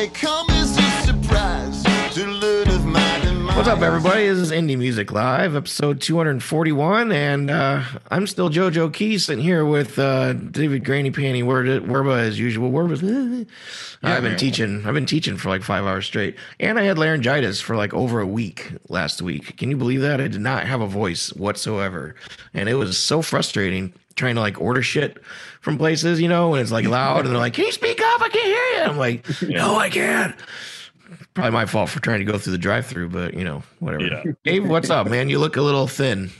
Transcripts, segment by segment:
may come as a surprise. What's up, everybody? This is Indie Music Live, episode 241, and uh, I'm still JoJo Key sitting here with uh, David Granny Panty Werba as usual. Werba's. I've been teaching. I've been teaching for like five hours straight, and I had laryngitis for like over a week last week. Can you believe that? I did not have a voice whatsoever, and it was so frustrating trying to like order shit from places, you know, when it's like loud and they're like, "Can you speak up? I can't hear you." I'm like, "No, I can't." Probably my fault for trying to go through the drive-through, but you know, whatever. Yeah. Dave, what's up, man? You look a little thin.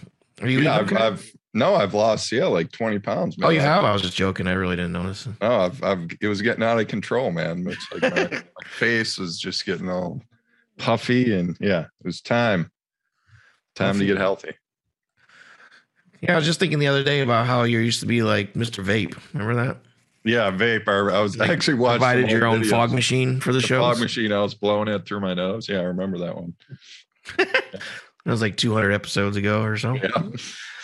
Are you? Yeah, eating I've. I've no, I've lost yeah like twenty pounds. Man. oh, you have? I was just joking. I really didn't notice. No, I've, I've it was getting out of control, man. It's like my, my face was just getting all puffy, and yeah, it was time, time to get healthy. Yeah, I was just thinking the other day about how you used to be like Mr. Vape. Remember that? Yeah, vape. I, I was Like, actually watching Provided your own videos. fog machine for the, The show. fog machine. I was blowing it through my nose. Yeah, I remember that one. That was like 200 episodes ago or so. Yeah,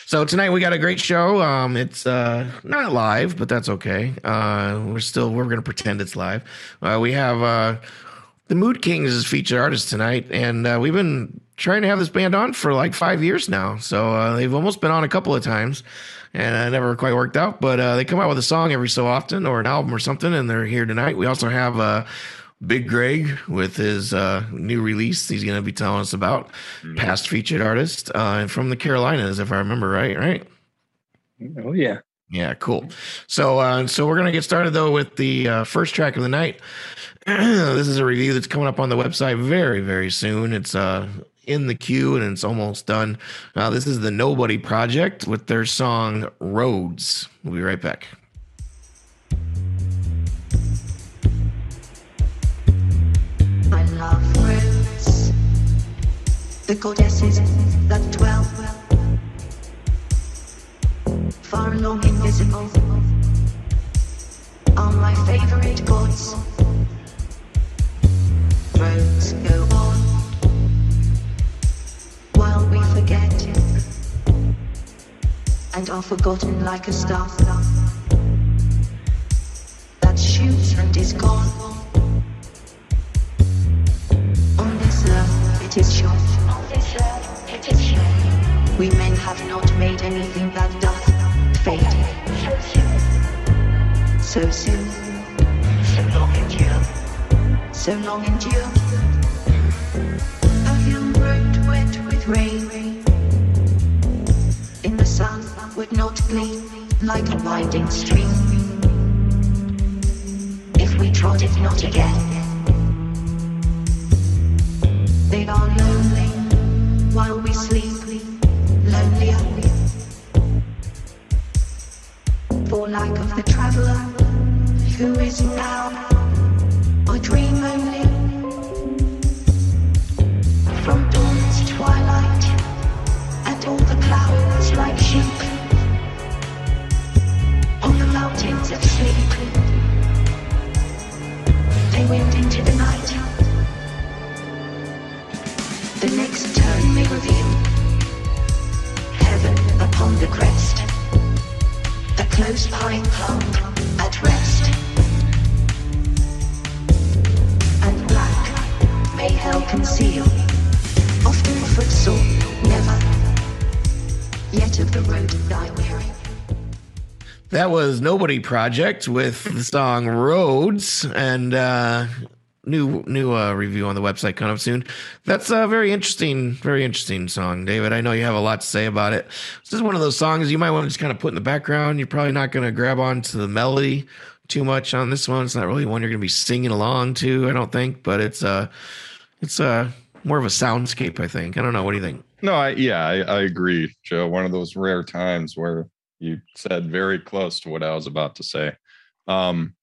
So tonight we got a great show. Um, it's uh not live, but that's okay. Uh, we're still we're gonna pretend it's live. Uh, we have uh the Mood Kings as featured artist tonight, and uh, we've been trying to have this band on for like five years now. So uh, they've almost been on a couple of times, and uh, never quite worked out. But uh, they come out with a song every so often or an album or something, and they're here tonight. We also have uh, Big Greg with his uh, new release. He's going to be telling us about past featured artist uh, and from the Carolinas, if I remember right. Right. Oh yeah. Yeah, cool. So, uh, so we're gonna get started though with the uh, first track of the night. this is a review that's coming up on the website very, very soon. It's uh, in the queue and it's almost done. Uh, this is the Nobody Project with their song "Roads." We'll be right back. I love roots, the goddesses that dwell far invisible are my favorite gods. Roads go forget and are forgotten like a star that shoots and is gone. On this earth it is short. On this earth it is short. We men have not made anything that doth fade. So soon. So long endure. So long endure. A hill wet with rain. Would not gleam like a winding stream. If we trod it not again. They are lonely while we sleep, lonelier. For lack of the traveler who is now a dream Went into the night. The next turn may reveal heaven upon the crest, a close pine plant That was Nobody Project with the song Roads and uh new new uh review on the website coming up soon. That's a very interesting, very interesting song, David. I know you have a lot to say about it. This is one of those songs you might want to just kind of put in the background. You're probably not gonna grab onto the melody too much on this one. It's not really one you're gonna be singing along to, I don't think, but it's uh it's uh more of a soundscape, I think. I don't know. What do you think? no, I yeah, I, I agree, Joe. One of those rare times where you said very close to what I was about to say. Um,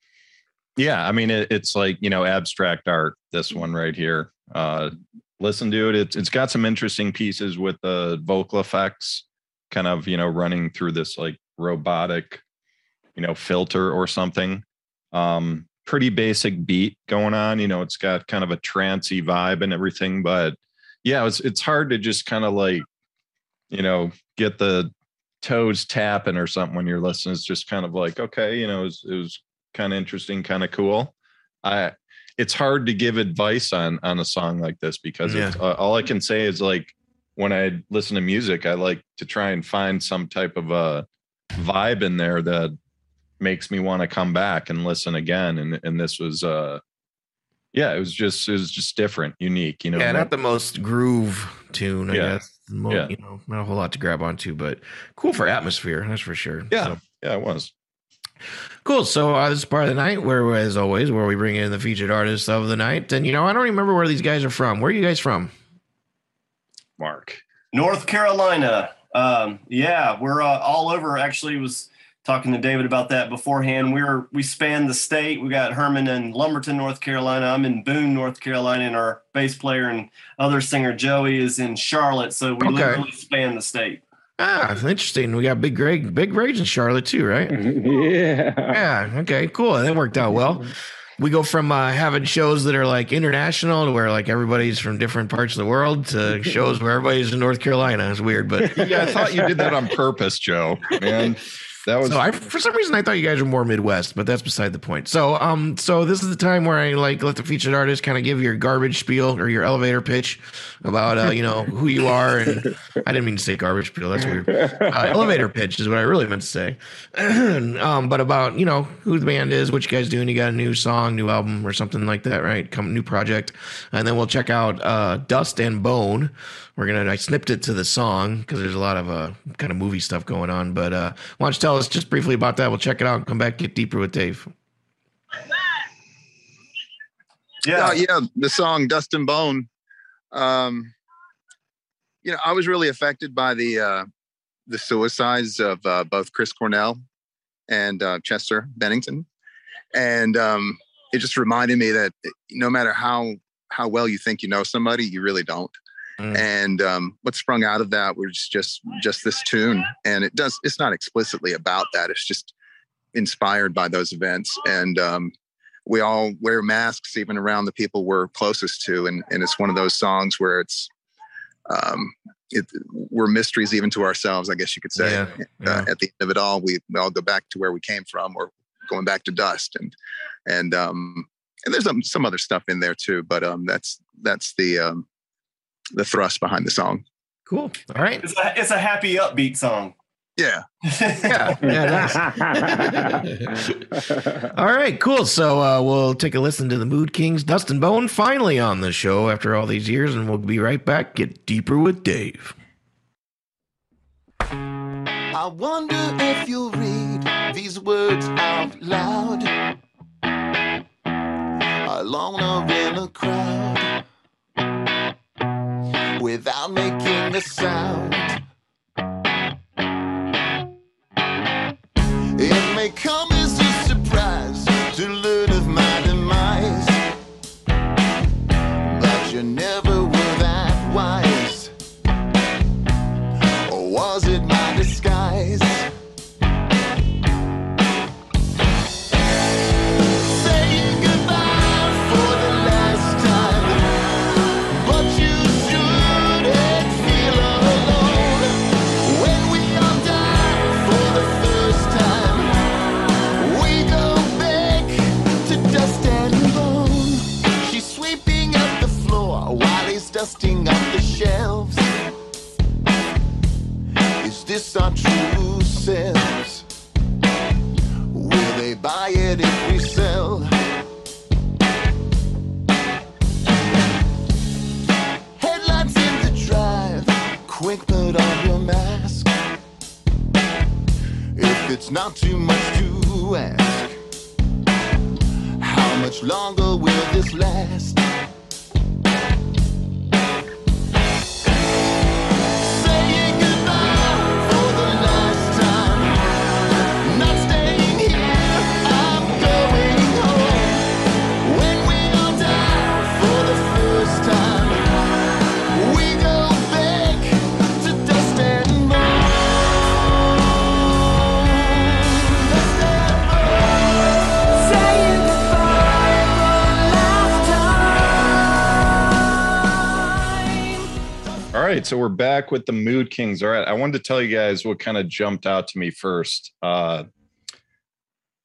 yeah, I mean it, it's like you know abstract art. This one right here. Uh, listen to it. It's it's got some interesting pieces with the vocal effects, kind of you know running through this like robotic, you know, filter or something. Um, pretty basic beat going on. You know, it's got kind of a trancy vibe and everything, but yeah, it's it's hard to just kind of like, you know, get the toes tapping or something when you're listening. It's just kind of like, okay, you know, it was, it was kind of interesting, kind of cool. I it's hard to give advice on on a song like this because it's, uh, all I can say is like when I listen to music, I like to try and find some type of a vibe in there that makes me want to come back and listen again. And and this was uh yeah, it was just it was just different, unique, you know. yeah, not the most groove tune, I Yeah. guess. Mo- Yeah. You know, not a whole lot to grab onto, but cool for atmosphere, that's for sure. yeah, So, yeah, it was. cool. So uh, this is part of the night where, as always, where we bring in the featured artists of the night. And you know, I don't remember where these guys are from. Where are you guys from? Mark. North Carolina. Um, yeah, we're uh, all over. Actually, was talking to David about that beforehand. We're we span the state. We got Herman in Lumberton, North Carolina. I'm in Boone, North Carolina, and our bass player and other singer Joey is in Charlotte. So we Okay. literally span the state. Ah, interesting. We got Big Greg, Big Rage in Charlotte too, right? yeah. Yeah. Okay. Cool. That worked out well. We go from uh, having shows that are like international to where like everybody's from different parts of the world to shows where everybody's in North Carolina. It's weird, but Yeah, I thought you did that on purpose, Joe. Man, that was so I, for some reason, I thought you guys were more Midwest, but that's beside the point. So, um, so this is the time where I like let the featured artist kind of give your garbage spiel or your elevator pitch about, uh, you know, who you are. And I didn't mean to say garbage spiel. That's weird. Uh, elevator pitch is what I really meant to say. um, but about you know who the band is, what you guys doing. You got a new song, new album, or something like that, right? Come new project, and then we'll check out uh, Dust and Bone. We're gonna I snipped it to the song because there's a lot of uh, kind of movie stuff going on. But uh, why don't you tell us just briefly about that? We'll check it out and come back get deeper with Dave. Yeah. Oh, yeah, the song "Dust and Bone." Um, you know, I was really affected by the uh, the suicides of uh, both Chris Cornell and uh, Chester Bennington, and um, it just reminded me that no matter how how well you think you know somebody, you really don't. Mm. And um, what sprung out of that was just just this tune, and it does. It's not explicitly about that. It's just inspired by those events, and um, we all wear masks even around the people we're closest to and, and it's one of those songs where it's um it, we're mysteries even to ourselves i guess you could say Yeah, yeah. Uh, at the end of it all we, we all go back to where we came from or going back to dust and and um and there's um, some other stuff in there too but um that's that's the um the thrust behind the song Cool. All right. It's a, it's a happy, upbeat song. yeah Yeah. Yeah. All right, cool. So uh, we'll take a listen to the Mood Kings, Dust and Bone, finally on the show after all these years, and we'll be right back. Get deeper with Dave. I wonder if you'll read these words out loud. Alone or in a crowd. Without making a sound. It may come as a surprise to learn of my demise. But you never were that wise. Dusting up the shelves. Is this our true selves? Will they buy it if we sell? Headlights in the drive, quick put on your mask. If it's not too much to ask, how much longer will this last? Right, so we're back with the Mood Kings. All right, I wanted to tell you guys what kind of jumped out to me first. Uh,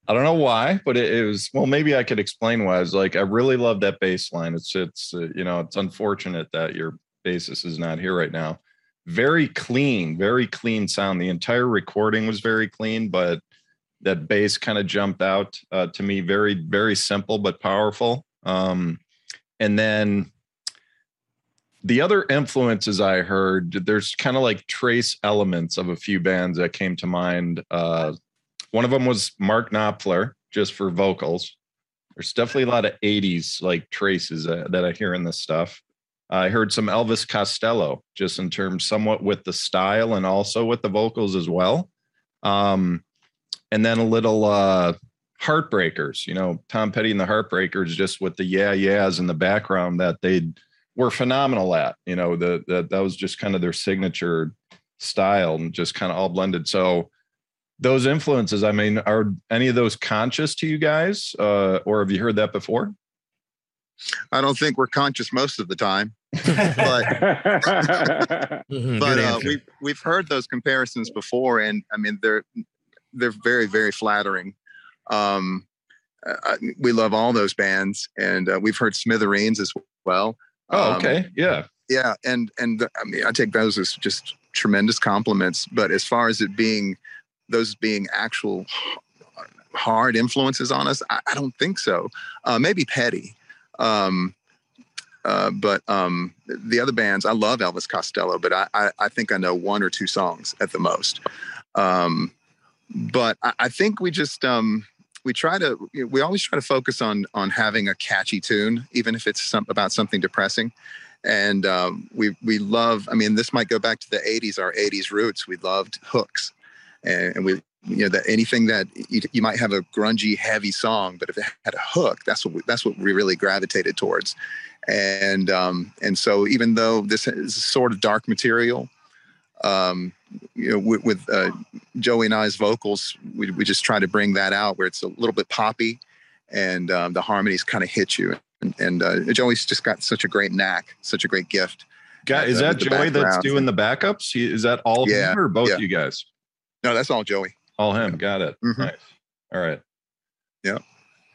I don't know why, but it, it was well. Maybe I could explain why. I was like, I really love that bass line. It's it's uh, you know, it's unfortunate that your bassist is not here right now. Very clean, very clean sound. The entire recording was very clean, but that bass kind of jumped out uh, to me. Very very simple but powerful. Um, and then the other influences I heard, there's kind of like trace elements of a few bands that came to mind. Uh, one of them was Mark Knopfler, just for vocals. There's definitely a lot of 80s like traces uh, that I hear in this stuff. I heard some Elvis Costello, just in terms somewhat with the style and also with the vocals as well. Um, and then a little uh, Heartbreakers, you know, Tom Petty and the Heartbreakers, just with the yeah yeahs in the background that they were phenomenal at. You know, the, the that was just kind of their signature style and just kind of all blended. So those influences, I mean, are any of those conscious to you guys, uh, or have you heard that before? I don't think we're conscious most of the time, but Mhm, but uh, we've we've heard those comparisons before, and I mean they're they're very very flattering. Um, uh, we love all those bands, and uh, we've heard Smithereens as well. Oh, Um, okay, yeah, yeah, and and I mean I take those as just tremendous compliments. But as far as it being those being actual hard influences on us, I, I don't think so. Uh, maybe Petty. Um, uh, but um, the other bands, I love Elvis Costello, but I, I, I think I know one or two songs at the most. Um, but I, I think we just um, we try to you know, we always try to focus on on having a catchy tune, even if it's some, about something depressing. And um, we we love. I mean, this might go back to the '80s, our '80s roots. We loved hooks, and, and we you know that anything that you, you might have a grungy, heavy song, but if it had a hook, that's what we, that's what we really gravitated towards. And um, and so even though this is sort of dark material, um, you know, with, with uh, Joey and I's vocals, we, we just try to bring that out where it's a little bit poppy and um, the harmonies kind of hit you. And, and uh, Joey's just got such a great knack, such a great gift. Guy, is uh, that Joey that's doing the backups? Is that all of Yeah, him or both yeah. you guys? No, that's all Joey. All him. Got it. Mhm. Nice. All right. Yeah.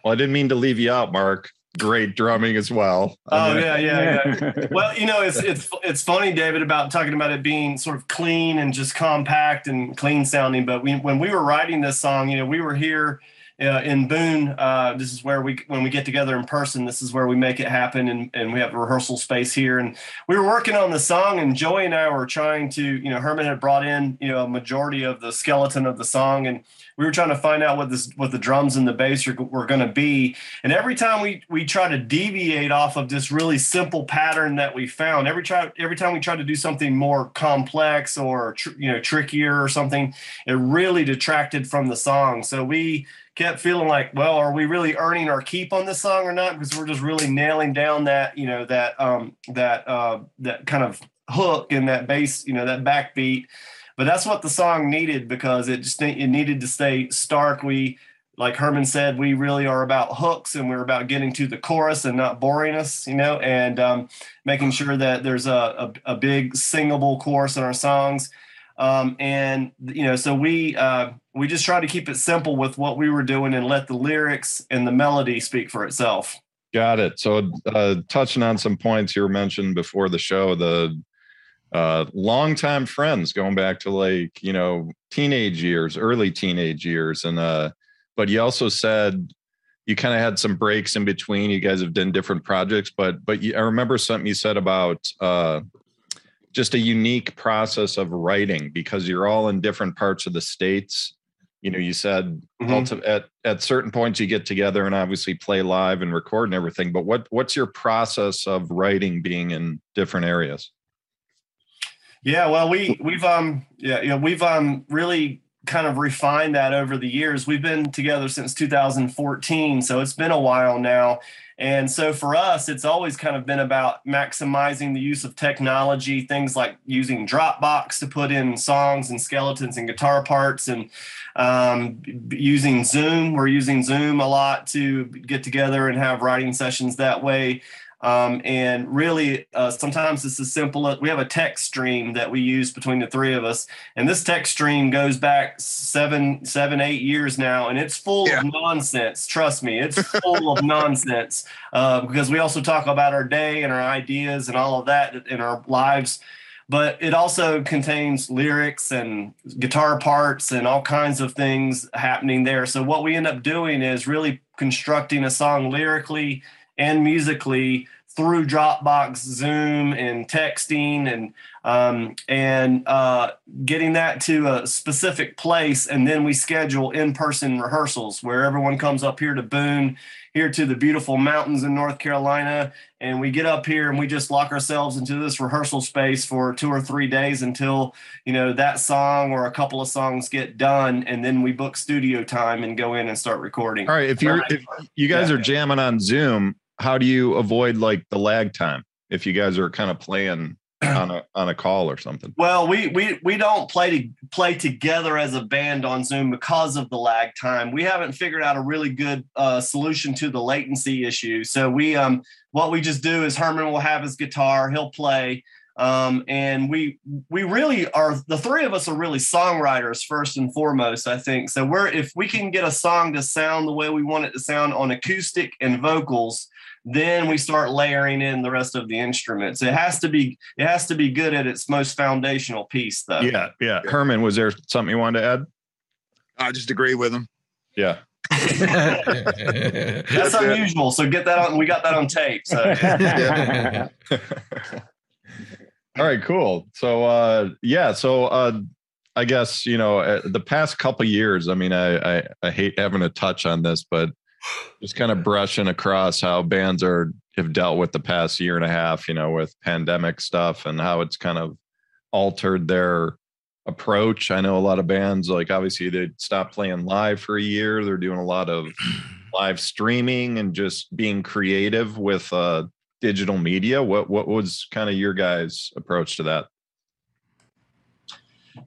Well, I didn't mean to leave you out, Mark. Great drumming as well. Oh mean, yeah, yeah, yeah. Well, you know, it's it's it's funny, David, about talking about it being sort of clean and just compact and clean sounding. But we, when we were writing this song, you know, we were here uh, in Boone. Uh, this is where we when we get together in person. This is where we make it happen, and and we have a rehearsal space here. And we were working on the song, and Joey and I were trying to, you know, Herman had brought in, you know, a majority of the skeleton of the song, and we were trying to find out what this what the drums and the bass are, were going to be. And every time we we try to deviate off of this really simple pattern that we found, every try every time we try to do something more complex or tr- you know trickier or something, it really detracted from the song. So we kept feeling like, well, are we really earning our keep on this song or not? Because we're just really nailing down that you know that um that uh that kind of hook and that bass, you know, that backbeat. But that's what the song needed because it just it needed to stay stark. We like Herman said, we really are about hooks and we're about getting to the chorus and not boring us, you know, and um, making sure that there's a, a, a big singable chorus in our songs. Um, and you know, so we uh, we just try to keep it simple with what we were doing and let the lyrics and the melody speak for itself. Got it. So, uh, touching on some points you were mentioned before the show, the uh, longtime friends going back to like you know teenage years, early teenage years, and uh, but you also said you kind of had some breaks in between. You guys have done different projects, but but you, I remember something you said about uh, just a unique process of writing because you're all in different parts of the states. You know, you said Mhm. ulti- at at certain points you get together and obviously play live and record and everything. But what what's your process of writing being in different areas? Yeah, well, we we've um yeah, you know, we've um really kind of refined that over the years. We've been together since 2014, so it's been a while now. And so for us, it's always kind of been about maximizing the use of technology, things like using Dropbox to put in songs and skeletons and guitar parts, and um, using Zoom. We're using Zoom a lot to get together and have writing sessions that way. Um, and really, uh, sometimes it's as simple as we have a text stream that we use between the three of us, and this text stream goes back seven, seven, eight years now, and it's full Yeah. of nonsense. Trust me, it's full of nonsense uh, because we also talk about our day and our ideas and all of that in our lives. But it also contains lyrics and guitar parts and all kinds of things happening there. So what we end up doing is really constructing a song lyrically and musically through Dropbox, Zoom, and texting, and um, and uh, getting that to a specific place, and then we schedule in-person rehearsals where everyone comes up here to Boone, here to the beautiful mountains in North Carolina, and we get up here and we just lock ourselves into this rehearsal space for two or three days until you know that song or a couple of songs get done, and then we book studio time and go in and start recording. All right. If you're if you guys Yeah. are jamming on Zoom, how do you avoid like the lag time if you guys are kind of playing on a on a call or something? Well, we we we don't play to play together as a band on Zoom because of the lag time. We haven't figured out a really good uh, solution to the latency issue. So we um what we just do is Herman will have his guitar, he'll play, um, and we we really are the three of us are really songwriters first and foremost. I think so. We're if we can get a song to sound the way we want it to sound on acoustic and vocals. Then we start layering in the rest of the instruments. It has to be it has to be good at its most foundational piece, though. Yeah, yeah. Herman, was there something you wanted to add? I just agree with him. Yeah. That's That's it. unusual. So get that on. We got that on tape. So All right, cool. So uh yeah, so uh I guess, you know, uh, the past couple years, I mean, I, I I hate having to touch on this, but just kind of brushing across how bands are have dealt with the past year and a half, you know, with pandemic stuff and how it's kind of altered their approach. I know a lot of bands like obviously they stopped playing live for a year. They're doing a lot of live streaming and just being creative with uh digital media. What what was kind of your guys' approach to that?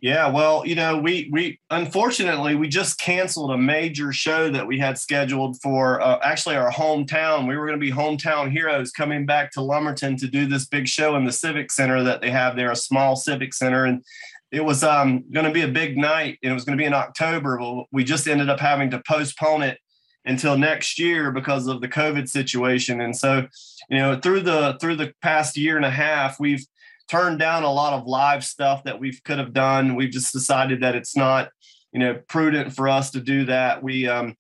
yeah, well, you know, we we unfortunately we just canceled a major show that we had scheduled for uh, actually our hometown. We were going to be hometown heroes coming back to Lumberton to do this big show in the Civic Center that they have there, a small civic center, and it was um, going to be a big night, and it was going to be in October. Well, we just ended up having to postpone it until next year because of the COVID situation. And so, you know, through the through the past year and a half, we've turned down a lot of live stuff that we could have done. We've just decided that it's not, you know, prudent for us to do that. We, um,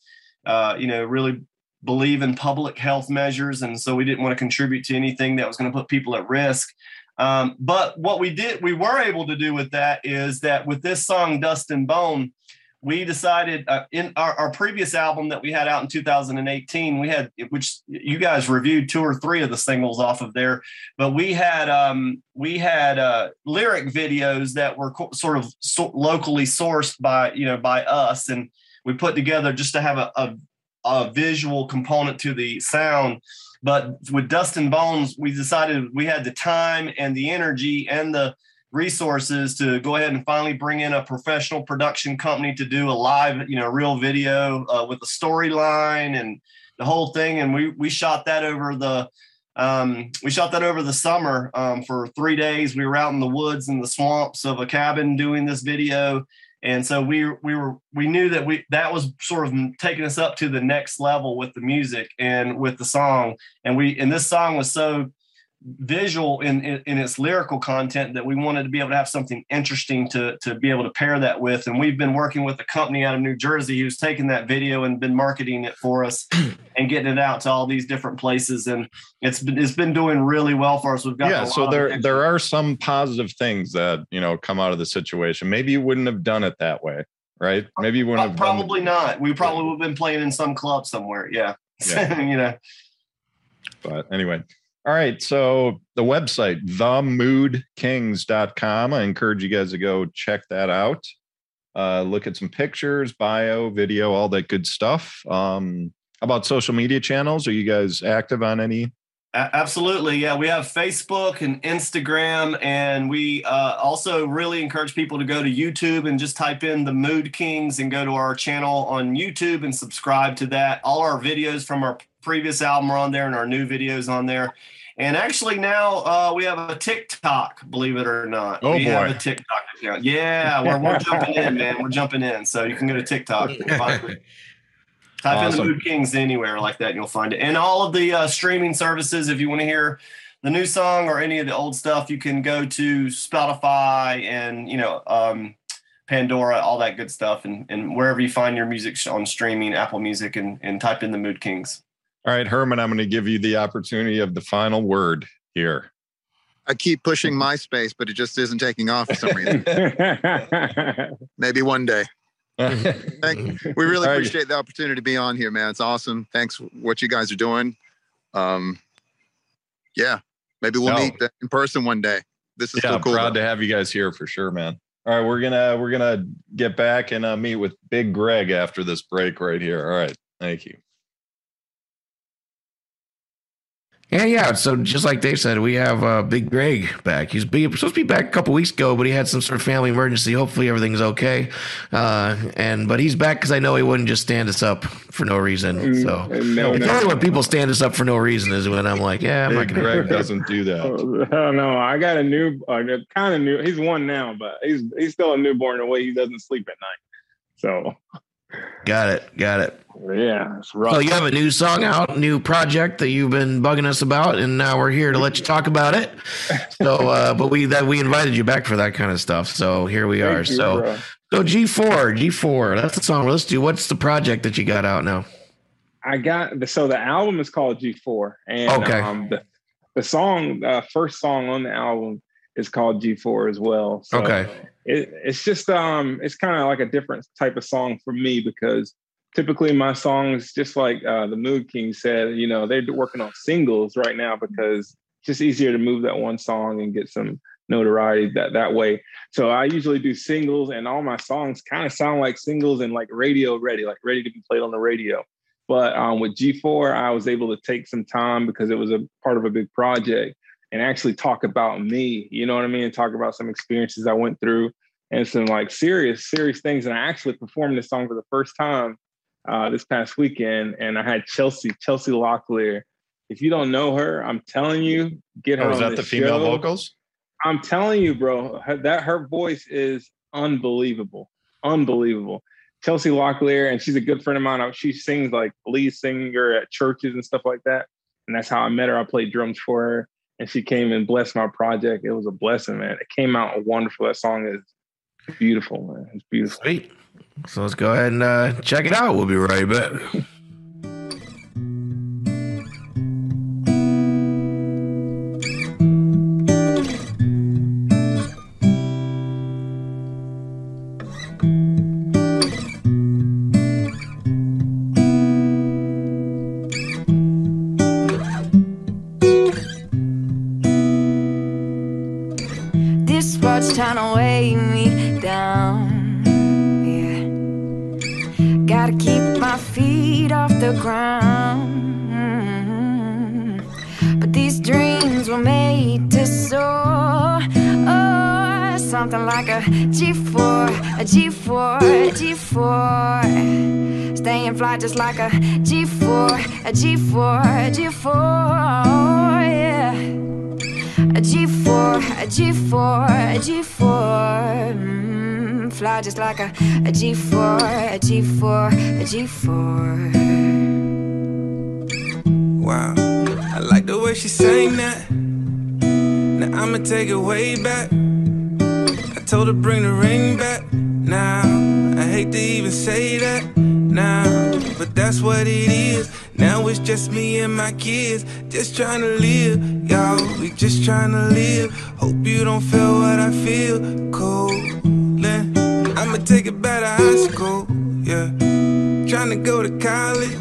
uh, you know, really believe in public health measures, and so we didn't want to contribute to anything that was going to put people at risk. Um, but what we did, we were able to do with that is that with this song "Dust and Bone," we decided uh, in our, our previous album that we had out in 2018 we had which you guys reviewed two or three of the singles off of there but we had um we had uh lyric videos that were co- sort of so- locally sourced by you know by us and we put together just to have a, a, a visual component to the sound. But with dust and bones we decided we had the time and the energy and the resources to go ahead and finally bring in a professional production company to do a live, you know, real video uh, with a storyline and the whole thing. And we we shot that over the um, we shot that over the summer um, for three days. We were out in the woods and the swamps of a cabin doing this video. And so we we were we knew that we that was sort of taking us up to the next level with the music and with the song. And we and this song was so visual in, in, in its lyrical content that we wanted to be able to have something interesting to, to be able to pair that with. And we've been working with a company out of New Jersey who's taken that video and been marketing it for us and getting it out to all these different places. And it's been, it's been doing really well for us. We've got yeah, a so lot of there there are some positive things that, you know, come out of the situation. Maybe you wouldn't have done it that way, right? Maybe you wouldn't have done- probably not. We probably would have been playing in some club somewhere. Yeah. Yeah. you know, But anyway, all right. So the website, themoodkings.com. I encourage you guys to go check that out. Uh, look at some pictures, bio, video, all that good stuff. Um, about social media channels? Are you guys active on any? A- Absolutely. Yeah. We have Facebook and Instagram. And we uh, also really encourage people to go to YouTube and just type in the Mood Kings and go to our channel on YouTube and subscribe to that. All our videos from our previous album are on there and our new videos on there. And actually, now uh, we have a TikTok. Believe it or not, Oh, we have a TikTok account. Yeah, we're, we're jumping in, man. We're jumping in. So you can go to TikTok. Find it. Type in the Mood Kings anywhere like that, and you'll find it. And all of the uh, streaming services, if you want to hear the new song or any of the old stuff, you can go to Spotify and you know um, Pandora, all that good stuff, and, and wherever you find your music on streaming, Apple Music, and, and type in the Mood Kings. All right, Herman, I'm going to give you the opportunity of the final word here. I keep pushing MySpace, but it just isn't taking off for some reason. Maybe one day. Thank, we really appreciate the opportunity to be on here, man. It's awesome. Thanks for what you guys are doing. Um, yeah, maybe we'll No. meet in person one day. This is yeah, so cool. proud to have you guys here for sure, man. All right, we're gonna we're gonna get back and uh, meet with Big Greg after this break right here. All right, thank you. Yeah, yeah. So just like Dave said, we have uh, Big Greg back. He's be, supposed to be back a couple weeks ago, but he had some sort of family emergency. Hopefully everything's okay. Uh, and but he's back because I know he wouldn't just stand us up for no reason. So Mm, no, it's no. only when people stand us up for no reason is when I'm like, yeah, I'm not Big gonna. Greg doesn't do that. Oh, hell no, I got a new, uh, kind of new. He's one now, but he's he's still a newborn the way he doesn't sleep at night. So Got it, got it. yeah, it's rough. So you have a new song out, new project that you've been bugging us about, and now we're here to let you talk about it. So, uh, but we that we invited you back for that kind of stuff. So here we are. You, so. bro. So G4, G4, that's the song. Let's do. What's the project that you got out now? I got the so the album is called G4, and Okay. um, the the song, uh, first song on the album is called G4 as well. So Okay. It, it's just um, it's kind of like a different type of song for me because typically my songs, just like uh, the Mood King said, you know, they're working on singles right now because it's just easier to move that one song and get some notoriety that that way. So I usually do singles, and all my songs kind of sound like singles and like radio ready, like ready to be played on the radio. But um, with G4, I was able to take some time because it was a part of a big project and actually talk about me. You know what I mean? And talk about some experiences I went through and some like serious, serious things. And I actually performed this song for the first time uh, this past weekend. And I had Chelsea, Chelsea Locklear. If you don't know her, I'm telling you, get her. Oh, was on that the female show. vocals? I'm telling you, bro, her, that her voice is unbelievable, unbelievable. Chelsea Locklear, and she's a good friend of mine. She sings like lead singer at churches and stuff like that, and that's how I met her. I played drums for her, and she came and blessed my project. It was a blessing, man. It came out wonderful. That song is beautiful, man. It's beautiful. Sweet. So let's go ahead and uh, check it out. We'll be right back. Gotta keep my feet off the ground. But these dreams were made to soar. Oh, something like a G4, a G4, a G4. Staying fly just like a G4, a G4, a G4. Yeah. A G4, a G4, a G4. Mm, fly just like a, a G4, a G4, a G4. Wow, I like the way she sang that. Now I'ma take it way back. I told her bring the ring back. Now I hate to even say that. Now, but that's what it is. Now it's just me and my kids, just trying to live, y'all. We just trying to live. Hope you don't feel what I feel. Coolin'. I'ma take it back to high school, yeah. Trying to go to college.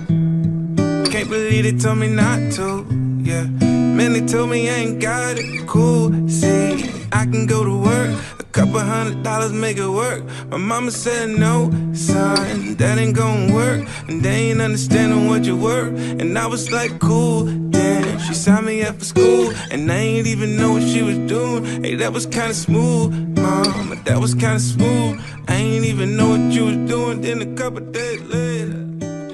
Can't believe they told me not to, yeah. Man, they told me I ain't got it, cool. See, I can go to work, a couple hundred dollars make it work. My mama said no, son, that ain't gonna work. And they ain't understanding what you work. And I was like, cool, damn. She signed me up for school, and I ain't even know what she was doing. Hey, that was kinda smooth, mama, that was kinda smooth. I ain't even know what you was doing. Then a couple days later,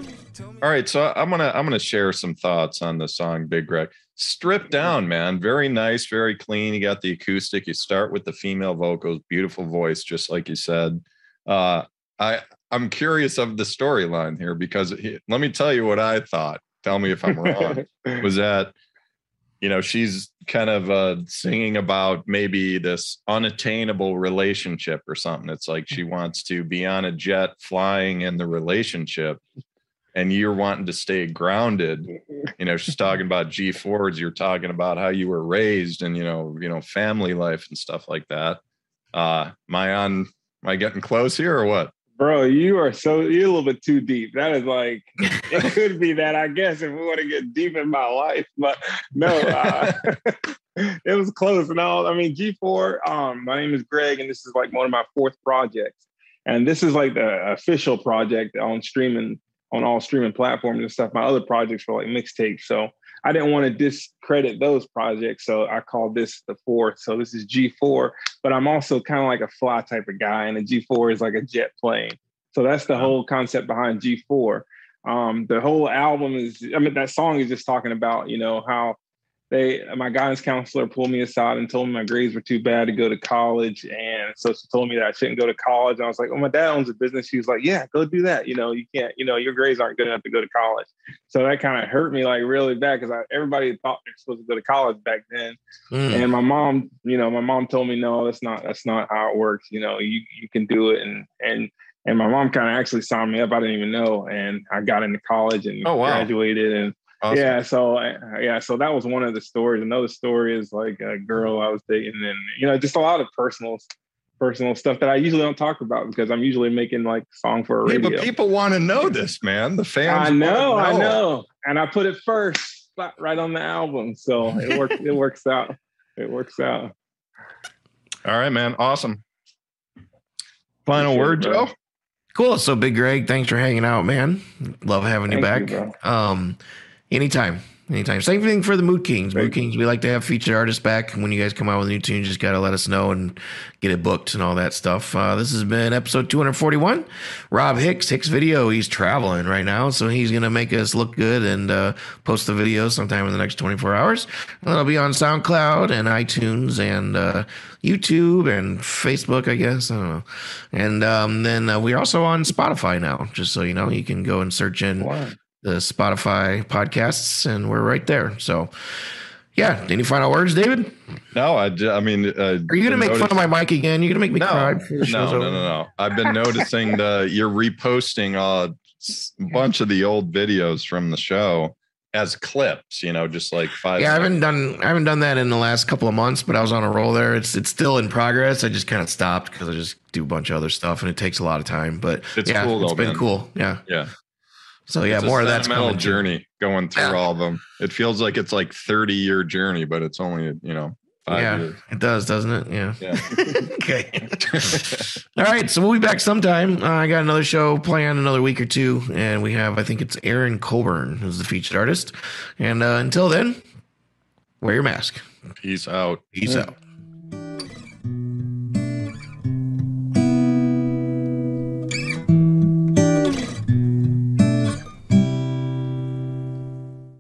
she told me. All right, so I'm gonna I'm gonna share some thoughts on the song Big Greg. Stripped down, man. Very nice, very clean. You got the acoustic. You start with the female vocals, beautiful voice, just like you said. Uh, I I'm curious of the storyline here because he, let me tell you what I thought. Tell me if I'm wrong. was that you know she's kind of uh singing about maybe this unattainable relationship or something. It's like she wants to be on a jet flying in the relationship and you're wanting to stay grounded. You know she's talking about G4s you're talking about how you were raised and you know you know family life and stuff like that. Uh am i on am i getting close here or what Bro, you are so you're a little bit too deep. That is like it could be that I guess if we want to get deep in my life, but no, uh, it was close. And all I mean G4. Um, my name is Greg, and this is like one of my fourth projects, and this is like the official project on streaming on all streaming platforms and stuff. My other projects were like mixtapes, so I didn't want to discredit those projects, so I called this the fourth. So this is G4, but I'm also kind of like a fly type of guy, and a G4 is like a jet plane. So that's the whole concept behind G4. Um, the whole album is, I mean, that song is just talking about, you know, how they, my guidance counselor pulled me aside and told me my grades were too bad to go to college. And so she told me that I shouldn't go to college. And I was like, oh, my dad owns a business. She was like, yeah, go do that. You know, you can't, you know, your grades aren't good enough to go to college. So that kind of hurt me like really bad because everybody thought they're supposed to go to college back then. Mm. And my mom, you know, my mom told me, no, that's not, that's not how it works. You know, you, you can do it. And, and, and my mom kind of actually signed me up. I didn't even know. And I got into college and Oh, wow. graduated and, Awesome. yeah, so yeah, so that was one of the stories. Another story is like a girl I was dating, and you know, just a lot of personal, personal stuff that I usually don't talk about because I'm usually making like song for a Hey, radio. but people want to know this man the fans I wanna know, I know, and I put it first, right on the album, so it works. it works out. It works out. all right man awesome final Appreciate it, word bro. joe Cool. So, Big Greg, thanks for hanging out, man. Love having you back. you, um, anytime. Anytime. Same thing for the Mood Kings. Mood Kings, we like to have featured artists back. When you guys come out with a new tune, just got to let us know and get it booked and all that stuff. Uh, this has been episode 241. Rob Hicks, Hicks Video. He's traveling right now, so he's going to make us look good and uh, post the video sometime in the next 24 hours. And it'll be on SoundCloud and iTunes and uh, YouTube and Facebook, I guess. I don't know. And um, then uh, we're also on Spotify now, just so you know. You can go and search in Wow. The Spotify podcasts, and we're right there. So, yeah. Any final words, David? no i, I mean uh, Are you gonna make fun of my mic again? You're gonna make me no, cry? no, no, no, no, no. I've been noticing the you're reposting a bunch of the old videos from the show as clips. You know, just like five. Yeah, I haven't done I haven't done that in the last couple of months, but I was on a roll there. It's it's still in progress. I just kind of stopped because I just do a bunch of other stuff, and it takes a lot of time. But It's yeah, cool, it's though, been man. cool. Yeah. Yeah. So yeah, It's a more of that's sentimental coming. too. journey going through Yeah. all of them. It feels like it's like 30 year journey, but it's only you know five yeah, years. it does, doesn't it? Yeah. Yeah. okay. All right, so we'll be back sometime. Uh, I got another show planned another week or two, and we have I think it's Aaron Colburn who's the featured artist. And uh, until then, wear your mask. Peace out. Peace out.